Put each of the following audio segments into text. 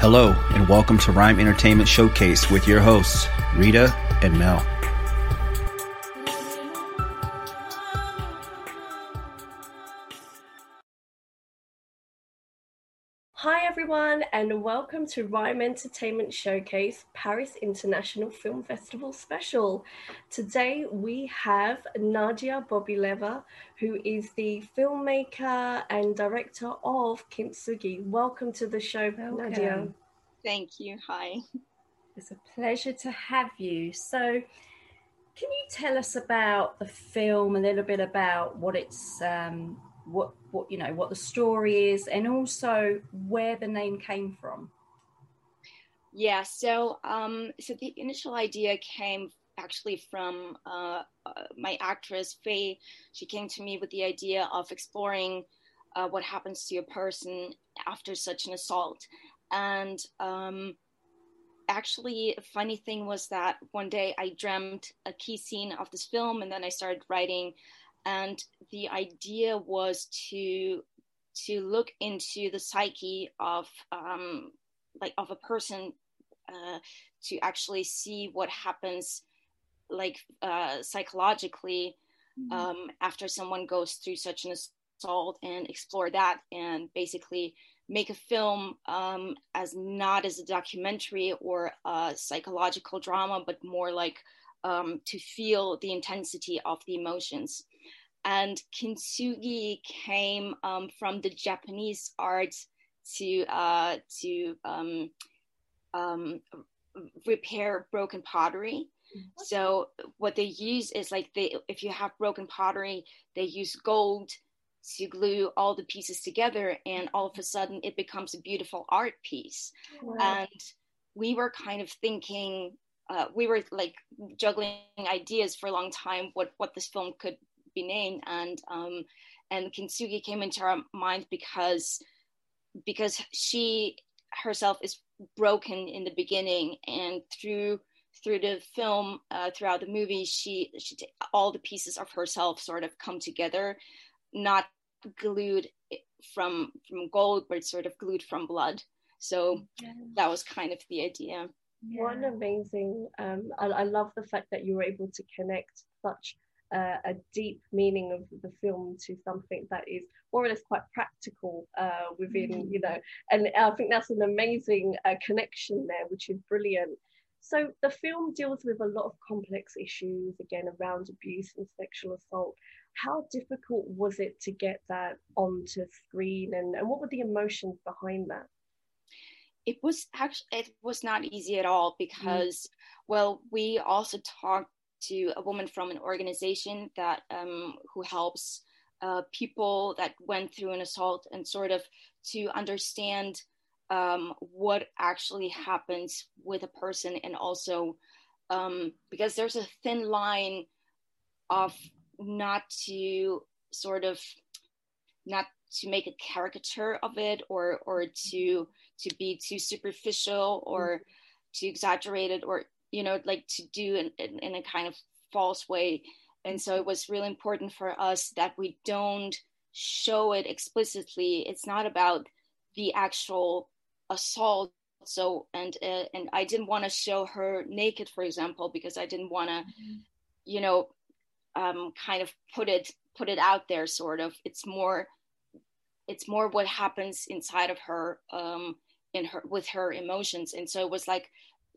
Hello, and welcome to Rhyme Entertainment Showcase with your hosts, Rita and Mel. Hi, everyone, and welcome to Rhyme Entertainment Showcase Paris International Film Festival special. Today we have Nadia Bobileva, who is the filmmaker and director of Kintsugi. Welcome to the show, welcome. Nadia. Thank you. Hi. It's a pleasure to have you. So, can you tell us about the film, a little bit about what it's um, what what you know what the story is and also where the name came from. Yeah so um so the initial idea came actually from uh, uh, my actress faye. She came to me with the idea of exploring uh, what happens to a person after such an assault. And um actually a funny thing was that one day i dreamt a key scene of this film and then i started writing and the idea was to to look into the psyche of um, like of a person uh, to actually see what happens like uh, psychologically mm-hmm. um, after someone goes through such an assault and explore that and basically make a film um, as not as a documentary or a psychological drama but more like um, to feel the intensity of the emotions and kintsugi came um, from the Japanese art to uh, to um, um, repair broken pottery. Mm-hmm. So what they use is like they if you have broken pottery, they use gold to glue all the pieces together, and all of a sudden it becomes a beautiful art piece. Wow. And we were kind of thinking. Uh, we were like juggling ideas for a long time what what this film could be named and um, and Kintsugi came into our mind because because she herself is broken in the beginning and through through the film uh, throughout the movie she she all the pieces of herself sort of come together not glued from from gold but sort of glued from blood so yes. that was kind of the idea yeah. what an amazing um, I, I love the fact that you were able to connect such uh, a deep meaning of the film to something that is more or less quite practical uh, within, mm-hmm. you know, and I think that's an amazing uh, connection there, which is brilliant. So the film deals with a lot of complex issues, again, around abuse and sexual assault. How difficult was it to get that onto screen, and, and what were the emotions behind that? It was actually it was not easy at all mm. because, mm. well, we also talked to a woman from an organization that um, who helps uh, people that went through an assault and sort of to understand um, what actually happens with a person and also um, because there's a thin line of not to sort of not to make a caricature of it or or to to be too superficial or too exaggerated or you know like to do in, in, in a kind of false way. And so it was really important for us that we don't show it explicitly. It's not about the actual assault. So and uh, and i didn't want to show her naked for example because i didn't want to mm-hmm. you know um, kind of put it put it out there sort of. It's more it's more what happens inside of her um in her with her emotions. And so it was like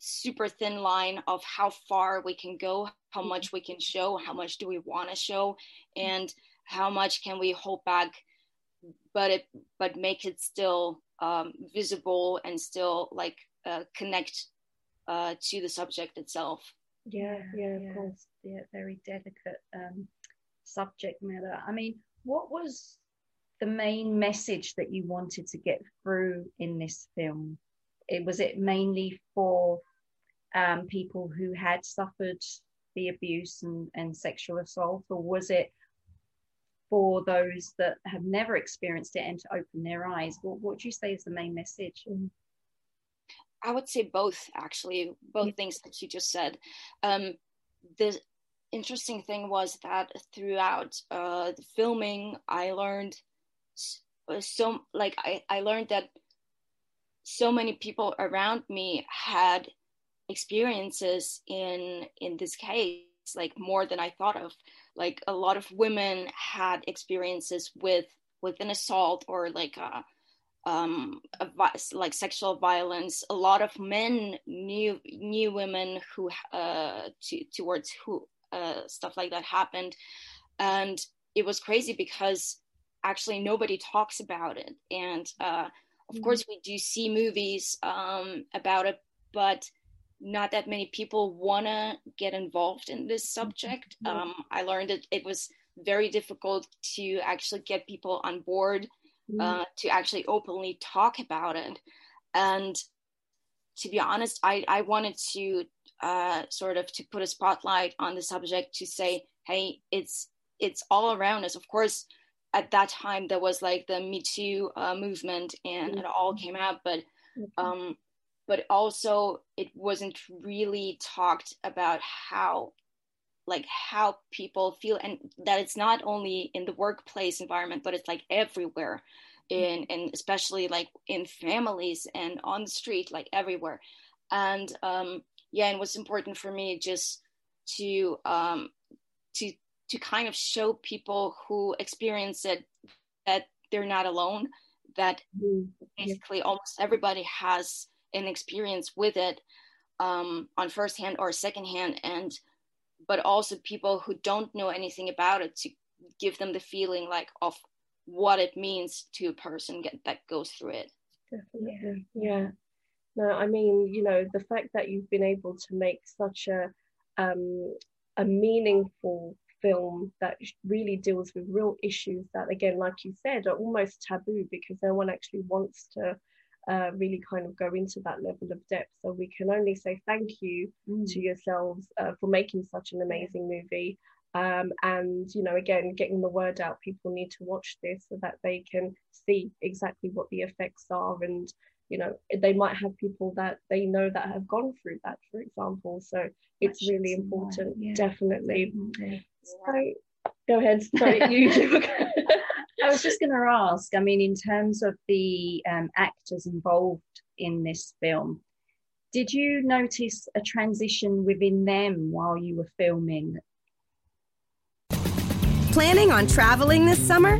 super thin line of how far we can go, how mm-hmm. much we can show, how much do we want to show, and how much can we hold back, but it but make it still um, visible and still like uh, connect uh, to the subject itself. Yeah, yeah, of course. Yeah, very delicate um, subject matter. I mean, what was the main message that you wanted to get through in this film? It was it mainly for um, people who had suffered the abuse and, and sexual assault, or was it for those that have never experienced it and to open their eyes? What, what do you say is the main message? I would say both, actually, both yeah. things that you just said. Um, the interesting thing was that throughout uh, the filming, I learned uh, so, like, I, I learned that so many people around me had experiences in in this case like more than i thought of. Like a lot of women had experiences with with an assault or like a, um a, like sexual violence. A lot of men knew knew women who uh to, towards who uh stuff like that happened. And it was crazy because actually nobody talks about it. And uh of mm-hmm. course we do see movies um about it but not that many people want to get involved in this subject. Mm-hmm. Um, I learned that it was very difficult to actually get people on board mm-hmm. uh, to actually openly talk about it. And to be honest, I, I wanted to uh, sort of to put a spotlight on the subject to say, hey, it's it's all around us. Of course, at that time there was like the Me Too uh, movement, and mm-hmm. it all came out, but mm-hmm. um, but also it wasn't really talked about how like how people feel and that it's not only in the workplace environment but it's like everywhere in and especially like in families and on the street like everywhere. And um yeah and what's important for me just to um to to kind of show people who experience it that they're not alone that mm-hmm. basically almost everybody has an experience with it um, on first hand or second hand and but also people who don't know anything about it to give them the feeling like of what it means to a person get, that goes through it. Definitely. Yeah. No i mean you know the fact that you've been able to make such a um, a meaningful film that really deals with real issues that again like you said are almost taboo because no one actually wants to uh, really kind of go into that level of depth. So we can only say thank you mm. to yourselves uh, for making such an amazing movie. Um, and you know, again, getting the word out. People need to watch this so that they can see exactly what the effects are, and you know, they might have people that they know that have gone through that, for example. So it's That's really important, yeah. definitely. definitely. So, go ahead. Sorry, you. I was just going to ask. I mean, in terms of the um, actors involved in this film, did you notice a transition within them while you were filming? Planning on traveling this summer?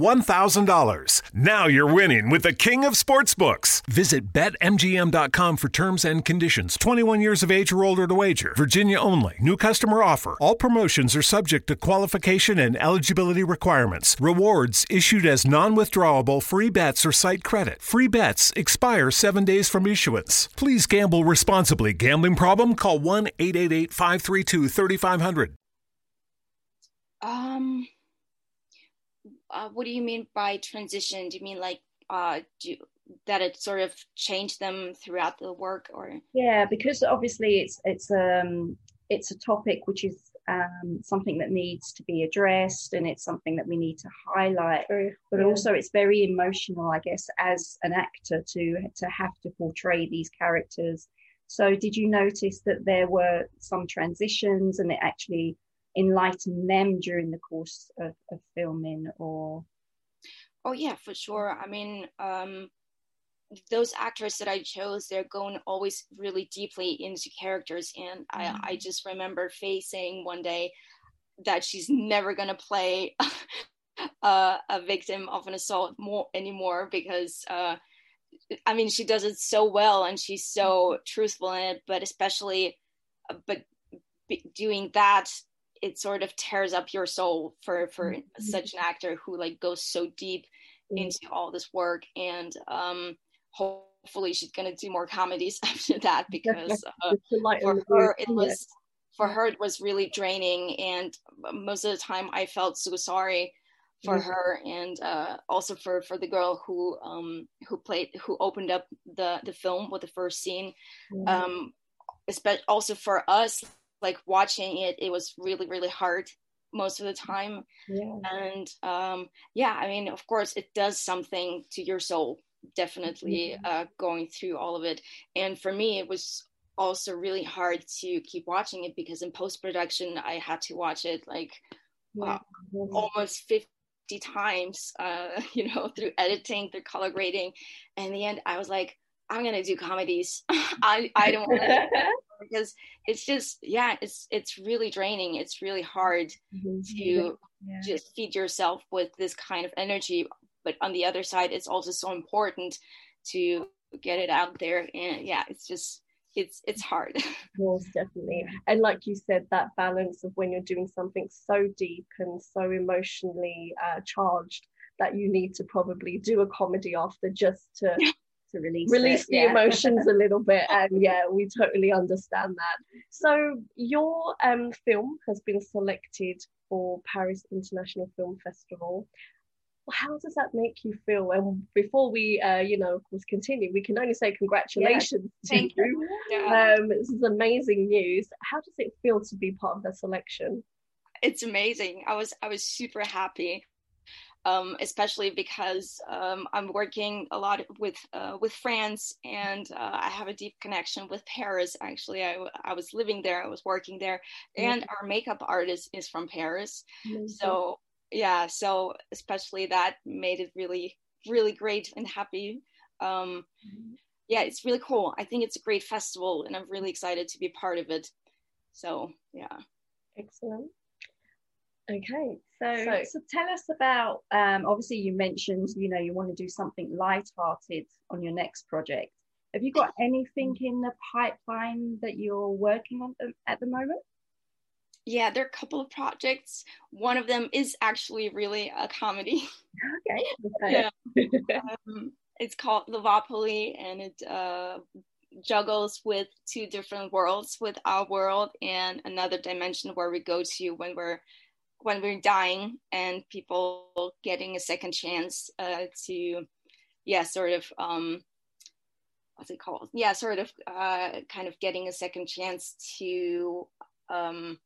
$1,000. Now you're winning with the king of sportsbooks. Visit betmgm.com for terms and conditions. 21 years of age or older to wager. Virginia only. New customer offer. All promotions are subject to qualification and eligibility requirements. Rewards issued as non withdrawable free bets or site credit. Free bets expire seven days from issuance. Please gamble responsibly. Gambling problem? Call 1 888 532 3500. Um, uh, what do you mean by transition? Do you mean like uh, do, that it sort of changed them throughout the work, or? Yeah, because obviously it's it's um it's a topic which is um, something that needs to be addressed and it's something that we need to highlight. Very- But yeah. also, it's very emotional, I guess, as an actor to to have to portray these characters. So, did you notice that there were some transitions and it actually enlightened them during the course of, of filming, or? Oh yeah, for sure. I mean, um, those actors that I chose, they're going always really deeply into characters, and I, I just remember Faye saying one day that she's never gonna play a, a victim of an assault more anymore because, uh, I mean, she does it so well and she's so truthful in it, but especially, uh, but doing that it sort of tears up your soul for for such an actor who like goes so deep into all this work and um hopefully she's gonna do more comedies after that because uh, Just to lighten for her it was for her it was really draining and most of the time i felt so sorry for Mhm. her and uh, also for for the girl who um who played who opened up the the film with the first scene. Yeah. um especially also for us like watching it it was really really hard most of the time. Yeah. and um yeah i mean of course it does something to your soul definitely uh going through all of it. And for me it was also really hard to keep watching it because in post production i had to watch it like Yeah. wow, almost 50 times uh you know through editing through color grading. And in the end i was like i'm gonna do comedies. I i don't want to because it's just yeah it's it's really draining. It's really hard Mhm. to just feed yourself with this kind of energy but on the other side it's also so important to get it out there. And yeah it's just it's it's hard. Most definitely. And like you said, that balance of when you're doing something so deep and so emotionally uh, charged that you need to probably do a comedy after just to to release release it, the yeah. emotions a little bit. And yeah, we totally understand that. So your um, film has been selected for Paris International Film Festival. How does that make you feel? And before we, uh, you know, of course, continue, we can only say congratulations to Thank you. yeah. Um, this is amazing news. How does it feel to be part of the selection? it's amazing i was i was super happy um, especially because um, i'm working a lot with uh, with france and uh, i have a deep connection with paris actually. I, I was living there i was working there and our makeup artist is from paris. So yeah so especially that made it really really great and happy. Um yeah it's really cool. I think it's a great festival and i'm really excited to be part of it. So yeah. Excellent. Okay, So, So- so, tell us about. Um, obviously, you mentioned you know you want to do something light-hearted on your next project. Have you got anything in the pipeline that you're working on at the moment? yeah there are a couple of projects one of them is actually really a comedy Okay. Yeah. um, it's called Lovopoli and it uh, juggles with two different worlds with our world and another dimension where we go to when we're when we're dying and people getting a second chance uh, to yeah sort of um what's it called? Yeah sort of uh kind of getting a second chance to um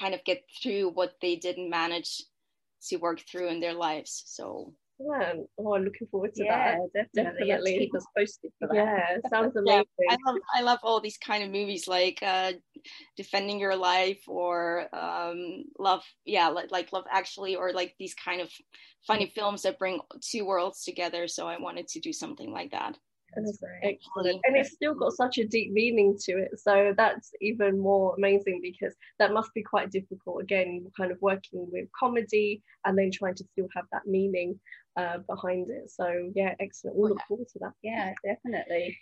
kind of get through what they didn't manage to work through in their lives. So Yeah, oh, I'm looking forward to Yeah, that. definitely. Definitely. keep us posted for that. Yeah, sounds yeah, amazing. I love I love all these kind of movies like uh, defending your life or um, love yeah like, like love actually or like these kind of funny films that bring two worlds together so I wanted to do something like that That's great. Excellent. And it's still got such a deep meaning to it. So that's even more amazing because that must be quite difficult. Again, kind of working with comedy and then trying to still have that meaning uh, behind it. So yeah, excellent. We'll look forward to that. Yeah, definitely.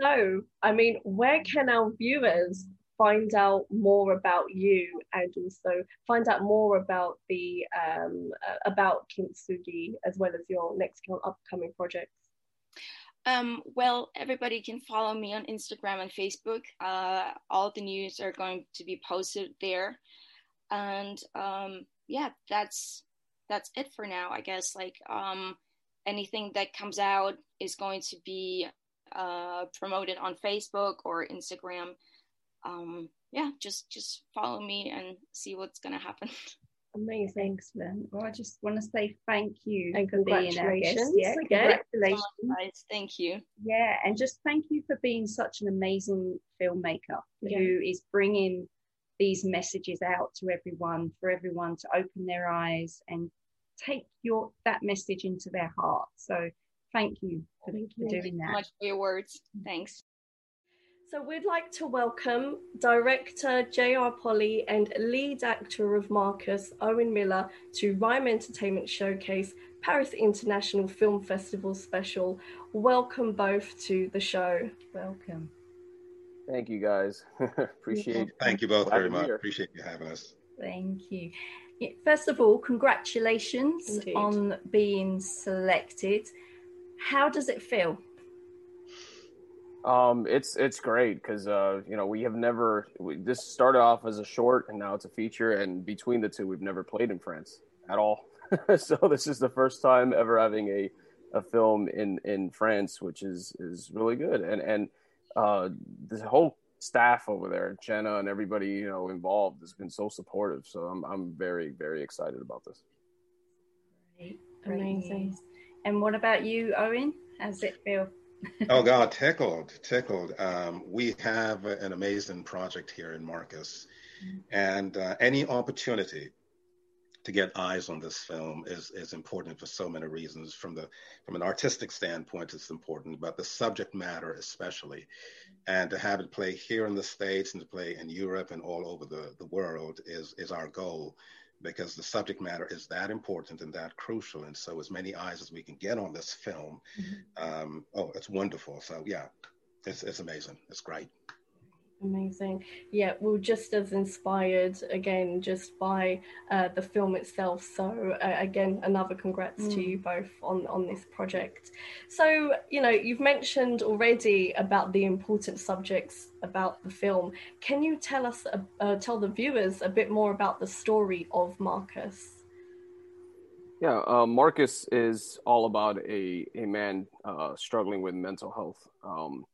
So, I mean, where can our viewers find out more about you and also find out more about the um, uh, about Kintsugi as well as your next upcoming projects? Um, well, everybody can follow me on Instagram and Facebook. Uh, all the news are going to be posted there, and um, yeah, that's that's it for now. I guess like um, anything that comes out is going to be uh, promoted on Facebook or Instagram. Um, yeah, just just follow me and see what's gonna happen. Amazing. Excellent. Well, I just want to say thank you and for being congratulations Yeah, again. congratulations. Guys, thank you. Yeah, and just thank you for being such an amazing filmmaker Yeah. who is bringing these messages out to everyone for everyone to open their eyes and take your that message into their heart. So thank you for, Thank for you. doing Thank so that. much for your words. Mm. Thanks. So we'd like to welcome director J.R. Polly and lead actor of Marcus, Owen Miller, to Rhyme Entertainment Showcase Paris International Film Festival special. Welcome both to the show. Welcome. Thank you guys. Appreciate Thank you both very much. here. Appreciate you having us. Thank you. First of all, congratulations Indeed. on being selected. How does it feel? Um, it's it's great because uh, you know we have never we, this started off as a short and now it's a feature and between the two we've never played in France at all. so this is the first time ever having a a film in in France, which is is really good and and uh, the whole staff over there, Jenna and everybody you know involved has been so supportive. So I'm I'm very very excited about this. Great, great Amazing. And what about you, Owen? How's it feel? Oh God, tickled, tickled. Um, we have an amazing project here in Marcus, and uh, any opportunity to get eyes on this film is is important for so many reasons. From the from an artistic standpoint, it's important, but the subject matter especially, and to have it play here in the states and to play in Europe and all over the the world is is our goal. Because the subject matter is that important and that crucial, and so as many eyes as we can get on this film, um, oh, it's wonderful. So yeah, it's it's amazing. It's great. Amazing. Yeah, well, just as inspired again, just by uh, the film itself. So uh, again, another congrats to Mm. you both on on this project. So you know, you've mentioned already about the important subjects about the film. Can you tell us, uh, uh, tell the viewers a bit more about the story of Marcus? Yeah, uh, Marcus is all about a a man uh, struggling with mental health, um,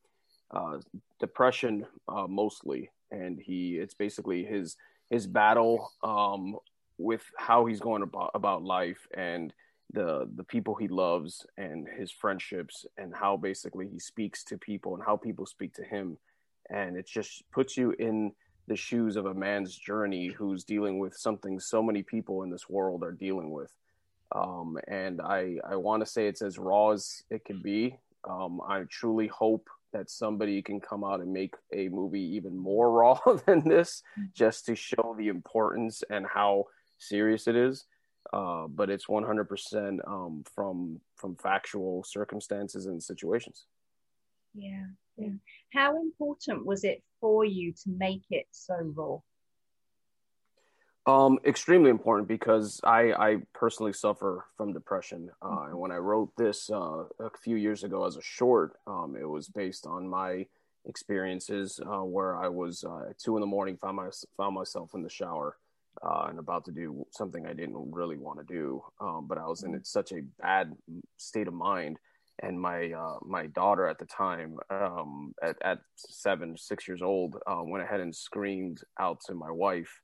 uh, depression uh, mostly, and he it's basically his his battle um, with how he's going about about life and the the people he loves and his friendships and how basically he speaks to people and how people speak to him, and it just puts you in the shoes of a man's journey who's dealing with something so many people in this world are dealing with. Um, and I I want to say it's as raw as it can be. Um, I truly hope that somebody can come out and make a movie even more raw than this, just to show the importance and how serious it is. Uh, but it's 100% um, from from factual circumstances and situations. Yeah, yeah. How important was it for you to make it so raw? Um, extremely important because I, I personally suffer from depression. Uh, and when I wrote this uh, a few years ago as a short, um, it was based on my experiences uh, where I was uh, at two in the morning, found, my, found myself in the shower uh, and about to do something I didn't really want to do. Um, but I was in such a bad state of mind. And my uh, my daughter at the time, um, at, at seven, six years old, uh, went ahead and screamed out to my wife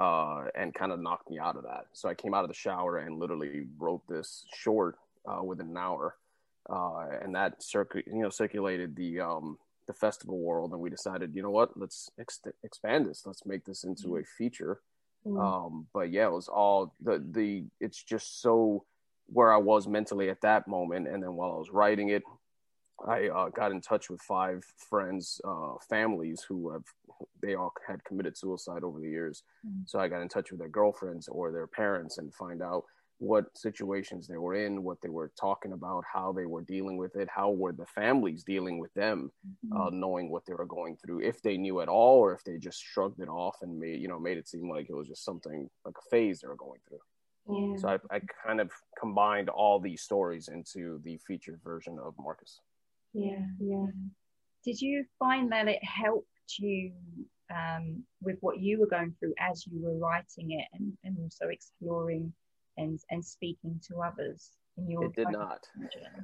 uh, and kind of knocked me out of that. So I came out of the shower and literally wrote this short uh, within an hour, uh, and that circu- you know circulated the um, the festival world, and we decided, you know what, let's ex- expand this, let's make this into a feature. Um, but yeah, it was all the the it's just so where I was mentally at that moment, and then while I was writing it, I uh, got in touch with five friends, uh, families who have they all had committed suicide over the years. So I got in touch with their girlfriends or their parents and find out what situations they were in, what they were talking about, how they were dealing with it, how were the families dealing with them, uh, knowing what they were going through, if they knew at all, or if they just shrugged it off and made you know made it seem like it was just something like a phase they were going through. Yeah. So I, I kind of combined all these stories into the featured version of Marcus. Yeah, yeah. Did you find that it helped you um, with what you were going through as you were writing it and, and also exploring and, and speaking to others in your It did not.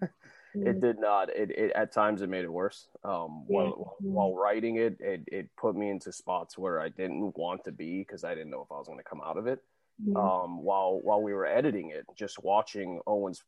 it did not. It, it at times it made it worse. Um, yeah. while while writing it, it, it put me into spots where I didn't want to be because I didn't know if I was going to come out of it. Mm. Um, while while we were editing it, just watching Owen's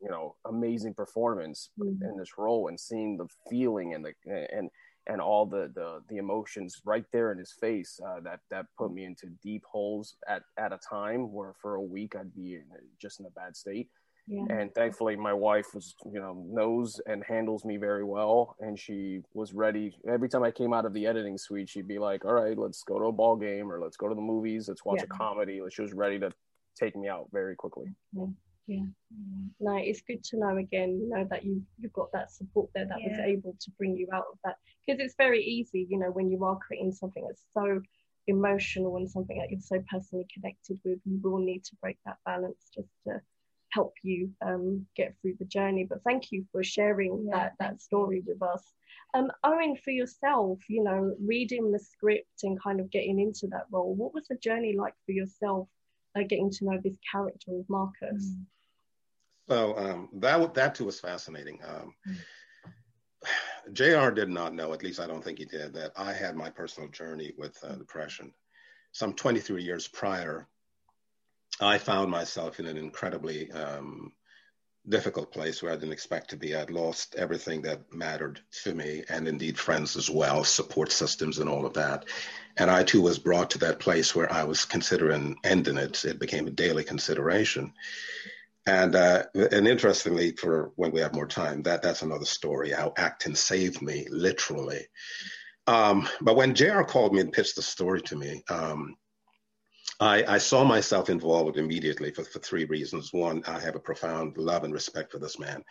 you know amazing performance mm. in this role and seeing the feeling and the and and all the the, the emotions right there in his face uh, that that put me into deep holes at at a time where for a week I'd be in, just in a bad state. Yeah. And thankfully, my wife was, you know, knows and handles me very well, and she was ready. Every time I came out of the editing suite, she'd be like, "All right, let's go to a ball game, or let's go to the movies, let's watch yeah. a comedy." She was ready to take me out very quickly. Yeah no it's good to know again you know that you you've got that support there that yeah. was able to bring you out of that because it's very easy you know when you are creating something that's so emotional and something that you're so personally connected with you will need to break that balance just to help you um, get through the journey but thank you for sharing yeah, that that story with us um, Owen, for yourself, you know, reading the script and kind of getting into that role, what was the journey like for yourself, uh, getting to know this character of Marcus? Mm. So um, that that too was fascinating. Um, JR did not know, at least I don't think he did, that I had my personal journey with uh, depression. Some 23 years prior, I found myself in an incredibly um, difficult place where I didn't expect to be. I'd lost everything that mattered to me, and indeed friends as well, support systems, and all of that. And I too was brought to that place where I was considering ending it. It became a daily consideration. And uh, and interestingly, for when we have more time, that that's another story. How acting saved me, literally. Um, but when JR called me and pitched the story to me, um, I, I, saw myself involved immediately for, for three reasons. One, I have a profound love and respect for this man.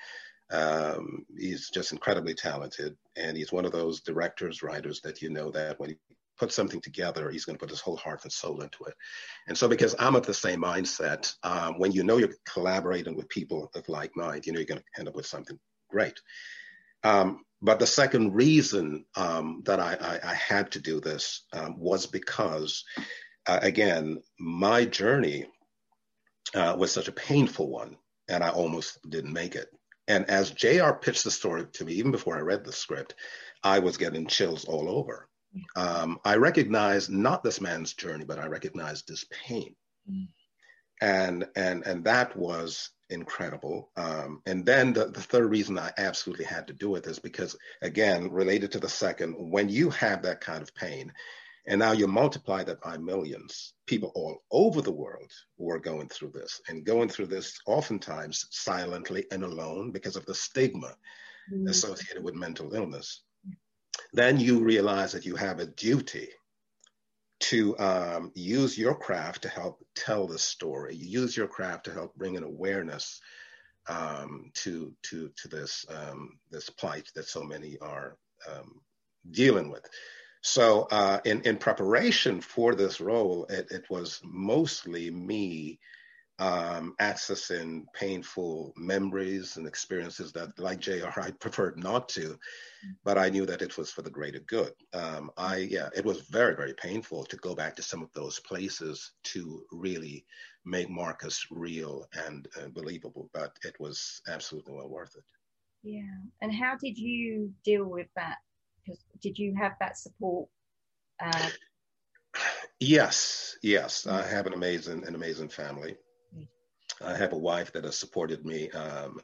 Um, he's just incredibly talented, and he's one of those directors, writers that you know that when he put something together, he's going to put his whole heart and soul into it. And so, because I'm of the same mindset, um, when you know you're collaborating with people of like mind, you know you're going to end up with something great. Um, but the second reason um, that I, I, I, had to do this um, was because, uh, again, my journey uh, was such a painful one, and I almost didn't make it. And as JR pitched the story to me, even before I read the script, I was getting chills all over um, I recognized not this man's journey, but I recognized his pain. Mm. And and and that was incredible. Um, and then the, the third reason I absolutely had to do it is because, again, related to the second, when you have that kind of pain, and now you multiply that by millions, people all over the world who are going through this and going through this oftentimes silently and alone because of the stigma mm. associated with mental illness then you realize that you have a duty to um, use your craft to help tell the story. Use your craft to help bring an awareness um, to to to this um, this plight that so many are um, dealing with. So, uh, in in preparation for this role, it, it was mostly me um, accessing painful memories and experiences that, like JR, I preferred not to, but I knew that it was for the greater good. Um, I, yeah, it was very, very painful to go back to some of those places to really make Marcus real and uh, believable, but it was absolutely well worth it. Yeah. And how did you deal with that? Because did you have that support? Uh... Yes, yes. I have an amazing, an amazing family. I have a wife that has supported me um,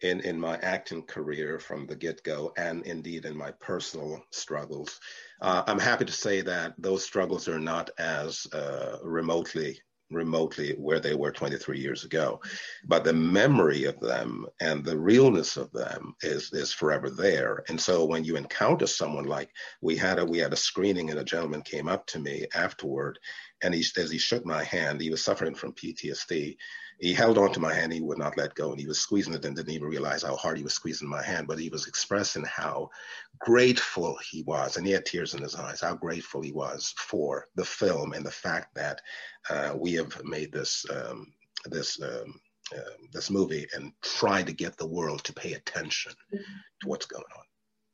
in in my acting career from the get go, and indeed in my personal struggles. Uh, I'm happy to say that those struggles are not as uh, remotely remotely where they were 23 years ago but the memory of them and the realness of them is is forever there and so when you encounter someone like we had a we had a screening and a gentleman came up to me afterward and he as he shook my hand he was suffering from ptsd he held on to my hand. He would not let go. And he was squeezing it and didn't even realize how hard he was squeezing my hand. But he was expressing how grateful he was. And he had tears in his eyes, how grateful he was for the film and the fact that uh, we have made this, um, this, um, uh, this movie and tried to get the world to pay attention mm-hmm. to what's going on.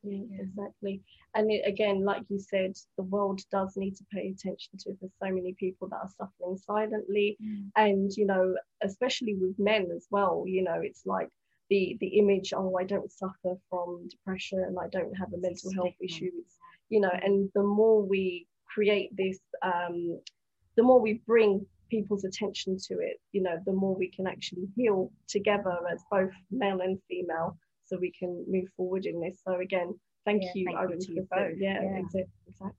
Yeah, exactly. And it, again like you said the world does need to pay attention to there's so many people that are suffering silently. Mm. and you know especially with men as well you know it's like the the image oh i don't suffer from depression. And i don't have a mental health issue. You know and the more we create this um the more we bring people's attention to it you know the more we can actually heal together as both male and female so we can move forward in this so again thank yeah, you thank Owen you both. Yeah, yeah exactly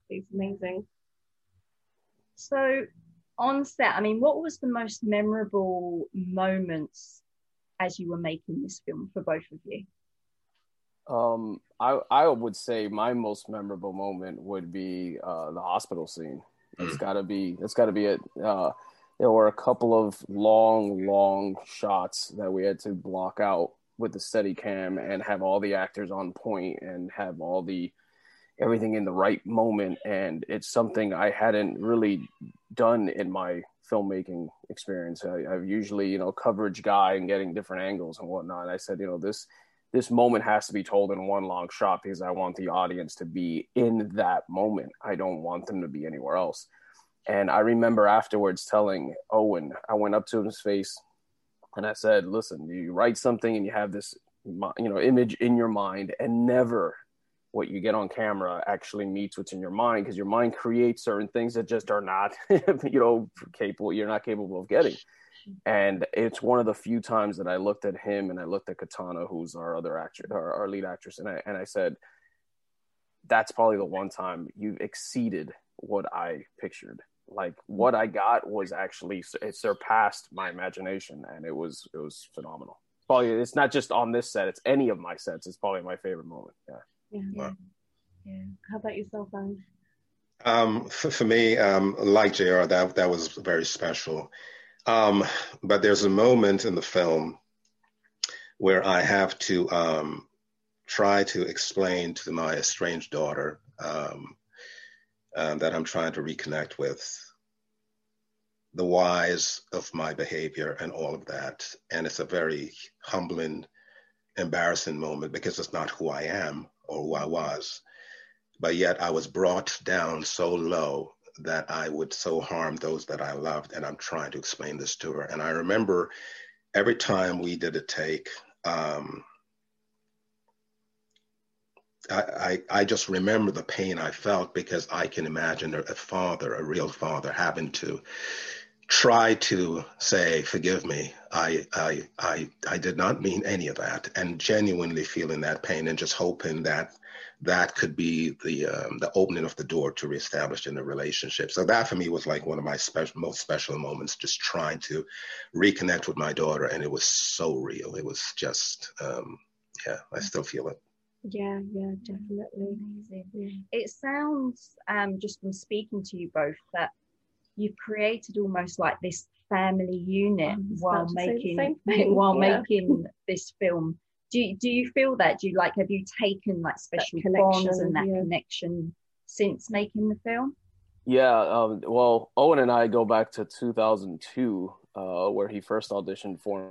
it's amazing so on set i mean what was the most memorable moments as you were making this film for both of you? Um, I I would say my most memorable moment would be uh, the hospital scene. It's got to be. It's got to be it. Uh, there were a couple of long, long shots that we had to block out with the steady cam and have all the actors on point and have all the everything in the right moment. And it's something I hadn't really done in my filmmaking experience. I, have usually, you know, coverage guy and getting different angles and whatnot. I said, you know, this this moment has to be told in one long shot because I want the audience to be in that moment. I don't want them to be anywhere else. And I remember afterwards telling Owen, I went up to his face and I said, "Listen, you write something and you have this, you know, image in your mind, and never what you get on camera actually meets what's in your mind because your mind creates certain things that just are not you know capable you're not capable of getting. And it's one of the few times that i looked at him and i looked at katana who's our other actor our, our lead actress and I, and I said that's probably the one time you've exceeded what i pictured like what i got was actually it surpassed my imagination and it was it was phenomenal probably it's not just on this set it's any of my sets it's probably my favorite moment yeah yeah. Wow. yeah. How about yourself, Owen? Um, for, for, me, um, like JR, that, that was very special. Um, but there's a moment in the film where I have to um, try to explain to my estranged daughter um, uh, that I'm trying to reconnect with the whys of my behavior and all of that. And it's a very humbling, embarrassing moment because it's not who I am or who I was. But yet I was brought down so low that I would so harm those that I loved. And I'm trying to explain this to her. And I remember every time we did a take, um, I, I, just remember the pain I felt because I can imagine a father, a real father, having to try to say, forgive me, I, I, I, I did not mean any of that, and genuinely feeling that pain and just hoping that that could be the um, the opening of the door to reestablishing the relationship. So that for me was like one of my special, most special moments, just trying to reconnect with my daughter, and it was so real. It was just, um, yeah, I still feel it. Yeah, yeah, definitely. Amazing. Yeah. It sounds, um, just from speaking to you both, that you've created almost like this family unit while making while yeah. making this film. Do you, do you feel that? Do you like have you taken like special bonds and that yeah. connection since making the film? Yeah, um, well, Owen and I go back to 2002, uh, where he first auditioned for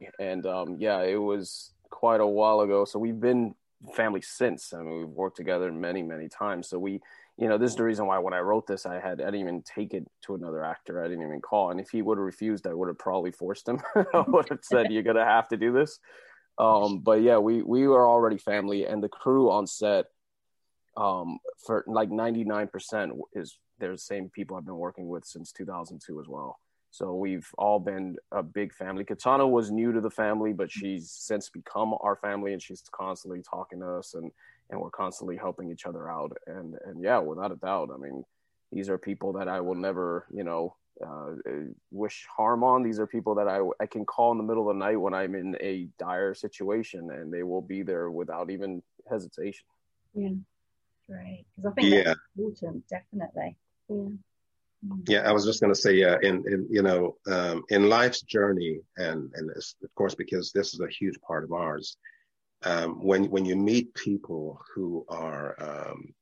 me, and um, yeah, it was quite a while ago. So we've been family since. I mean, we've worked together many, many times. So we you know, this is the reason why when I wrote this, I had I didn't even take it to another actor. I didn't even call, and if he would have refused, I would have probably forced him. I would have said, "You're gonna have to do this." Um, but yeah, we we were already family, and the crew on set, um, for like 99% is they're the same people I've been working with since 2002 as well. So we've all been a big family. Katana was new to the family, but she's since become our family, and she's constantly talking to us and and we're constantly helping each other out. And and yeah, without a doubt, I mean, these are people that I will never, you know, uh, wish harm on. These are people that I I can call in the middle of the night when I'm in a dire situation, and they will be there without even hesitation. Yeah, right. Because I think yeah. that's important, definitely. Yeah. Yeah, I was just going to say, yeah, in, in you know, um, in life's journey, and and of course, because this is a huge part of ours, um, when when you meet people who are um,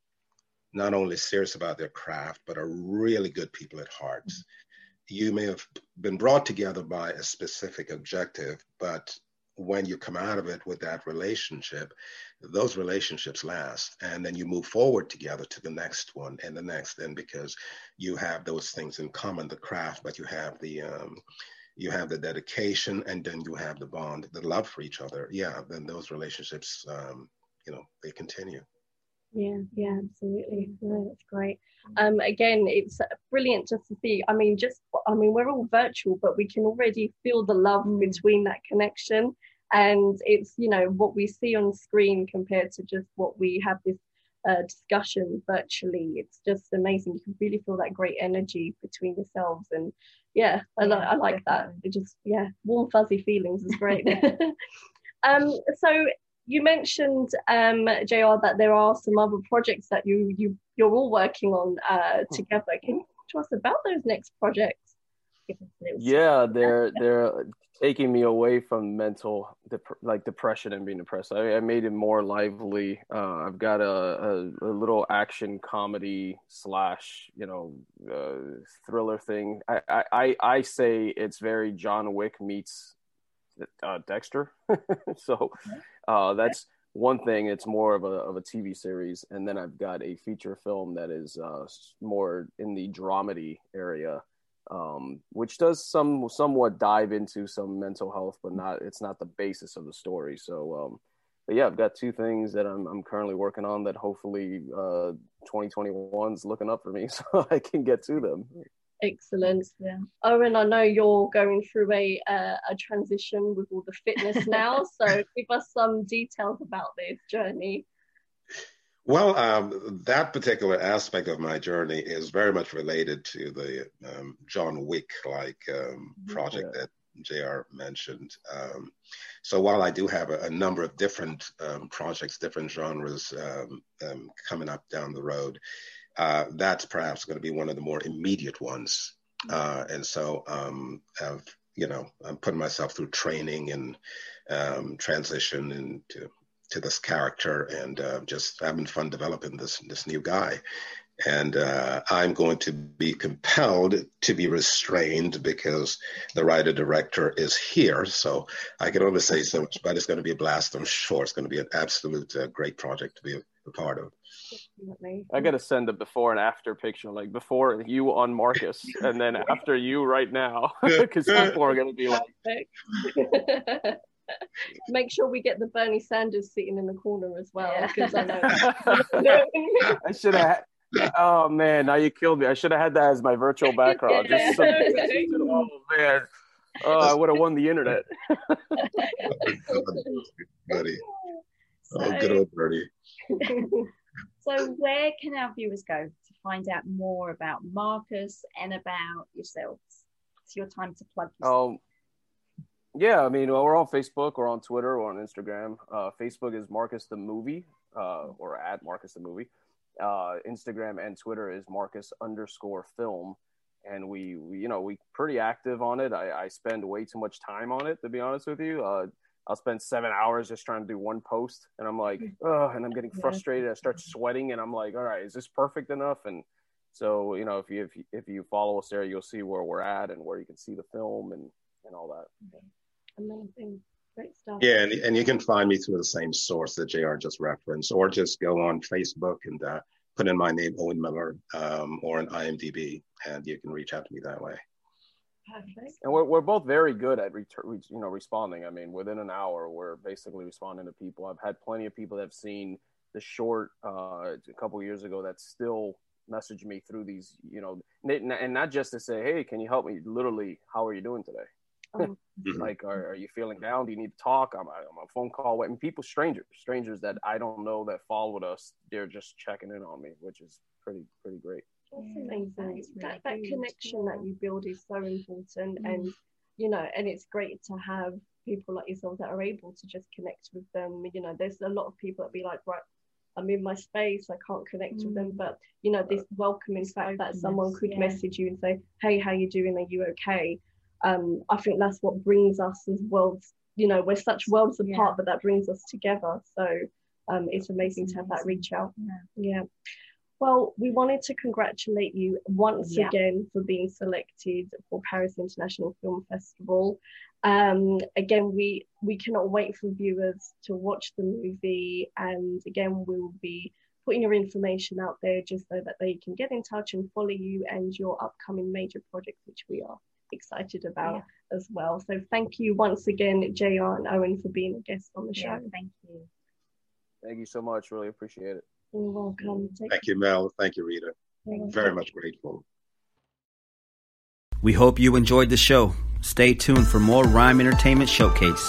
not only serious about their craft but are really good people at heart, mm-hmm. you may have been brought together by a specific objective, but when you come out of it with that relationship, those relationships last, and then you move forward together to the next one and the next, and because you have those things in common, the craft, but you have the um, you have the dedication, and then you have the bond, the love for each other. Yeah, then those relationships, um, you know, they continue. Yeah, yeah, absolutely. No, that's great. Um, again, it's brilliant just to see. I mean, just I mean, we're all virtual, but we can already feel the love mm. between that connection, and it's you know what we see on screen compared to just what we have this uh, discussion virtually. It's just amazing. You can really feel that great energy between yourselves, and yeah, I, li- I like that. It just yeah, warm fuzzy feelings is great. um, so you mentioned um, JR that there are some other projects that you you you're all working on uh, hmm. together. Can you talk to us about those next projects? Yeah, they're they're taking me away from mental dep- like depression and being depressed. I, I made it more lively. Uh, I've got a, a, a, little action comedy slash you know uh, thriller thing. I, I I say it's very John Wick meets uh, Dexter. so uh, that's one thing. It's more of a of a TV series, and then I've got a feature film that is uh, more in the dramedy area um, which does some somewhat dive into some mental health, but not it's not the basis of the story. So, um, but yeah, I've got two things that I'm I'm currently working on that hopefully uh, 2021's looking up for me, so I can get to them. Excellent. Yeah. Owen, I know you're going through a uh, a transition with all the fitness now, so give us some details about this journey. Well, um, that particular aspect of my journey is very much related to the um, John Wick like um, project yeah. that JR mentioned. Um, so while I do have a, a number of different um, projects, different genres um, coming up down the road, uh, that's perhaps going to be one of the more immediate ones. Uh, and so I've, you know, I'm putting myself through training and transition into to this character and uh, just having fun developing this this new guy. And uh, I'm going to be compelled to be restrained because the writer director is here. So I can only say so much, but it's going to be a blast. I'm sure it's going to be an absolute uh, great project to be a, a part of. I got to send a before and after picture, like before you on Marcus, and then after you right now, because people are going to be like. Make sure we get the Bernie Sanders sitting in the corner as well. Yeah. I know. I should have. Oh man, now you killed me. I should have had that as my virtual background. Just some, oh man. Oh, I would have won the internet. Buddy. Oh, good old Bernie. so, where can our viewers go to find out more about Marcus and about yourselves? It's your time to plug. Yourself. Um, yeah, I mean, well, we're on Facebook, we're on Twitter, we're on Instagram. Uh, Facebook is Marcus the Movie, uh, or at Marcus the Movie. Uh, Instagram and Twitter is Marcus underscore Film, and we, we, you know, we pretty active on it. I, I spend way too much time on it, to be honest with you. Uh, I'll spend seven hours just trying to do one post, and I'm like, oh, and I'm getting frustrated. I start sweating, and I'm like, all right, is this perfect enough? And so, you know, if you if you, if you follow us there, you'll see where we're at and where you can see the film and and all that. Amazing. Great stuff. Yeah, and, and you can find me through the same source that JR just referenced, or just go on Facebook and uh, put in my name, Owen Miller, um, or an IMDb, and you can reach out to me that way. Perfect. And we're, we're both very good at return, you know, responding. I mean, within an hour, we're basically responding to people. I've had plenty of people that have seen the short uh, a couple years ago that still message me through these, you know, and not just to say, "Hey, can you help me?" Literally, how are you doing today? Mm-hmm. like, are, are, you feeling down? Do you need to talk? I'm, I'm on a phone call. I mean, people, strangers, strangers that I don't know that followed us, they're just checking in on me, which is pretty, pretty great. That's amazing. Really that, that connection that you build is so important. Mm. And, you know, and it's great to have people like yourself that are able to just connect with them. You know, there's a lot of people that be like, right, I'm in my space, I can't connect mm. with them. Mm. But, you know, this welcoming fact that someone could yeah. message you and say, hey, how you doing? Are you okay? Um, I think that's what brings us as worlds. You know, we're such worlds apart, yeah. but that brings us together. So um, it's amazing to have that reach out. Yeah. yeah. Well, we wanted to congratulate you once yeah. again for being selected for Paris International Film Festival. Um, again, we we cannot wait for viewers to watch the movie, and again, we will be putting your information out there just so that they can get in touch and follow you and your upcoming major projects, which we are excited about yeah. as well. So thank you once again, JR and Owen, for being a guest on the show. Yeah, thank you. Thank you so much. Really appreciate it. You're welcome. Take thank you, Mel. Thank you, Rita. Very much grateful. We hope you enjoyed the show. Stay tuned for more Rhyme Entertainment Showcase.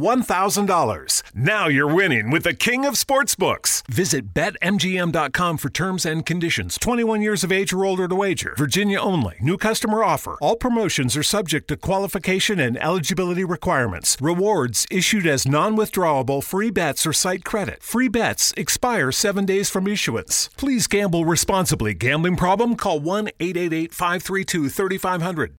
$1,000. Now you're winning with the king of sportsbooks. Visit betmgm.com for terms and conditions. 21 years of age or older to wager. Virginia only. New customer offer. All promotions are subject to qualification and eligibility requirements. Rewards issued as non withdrawable free bets or site credit. Free bets expire seven days from issuance. Please gamble responsibly. Gambling problem? Call 1 888 532 3500.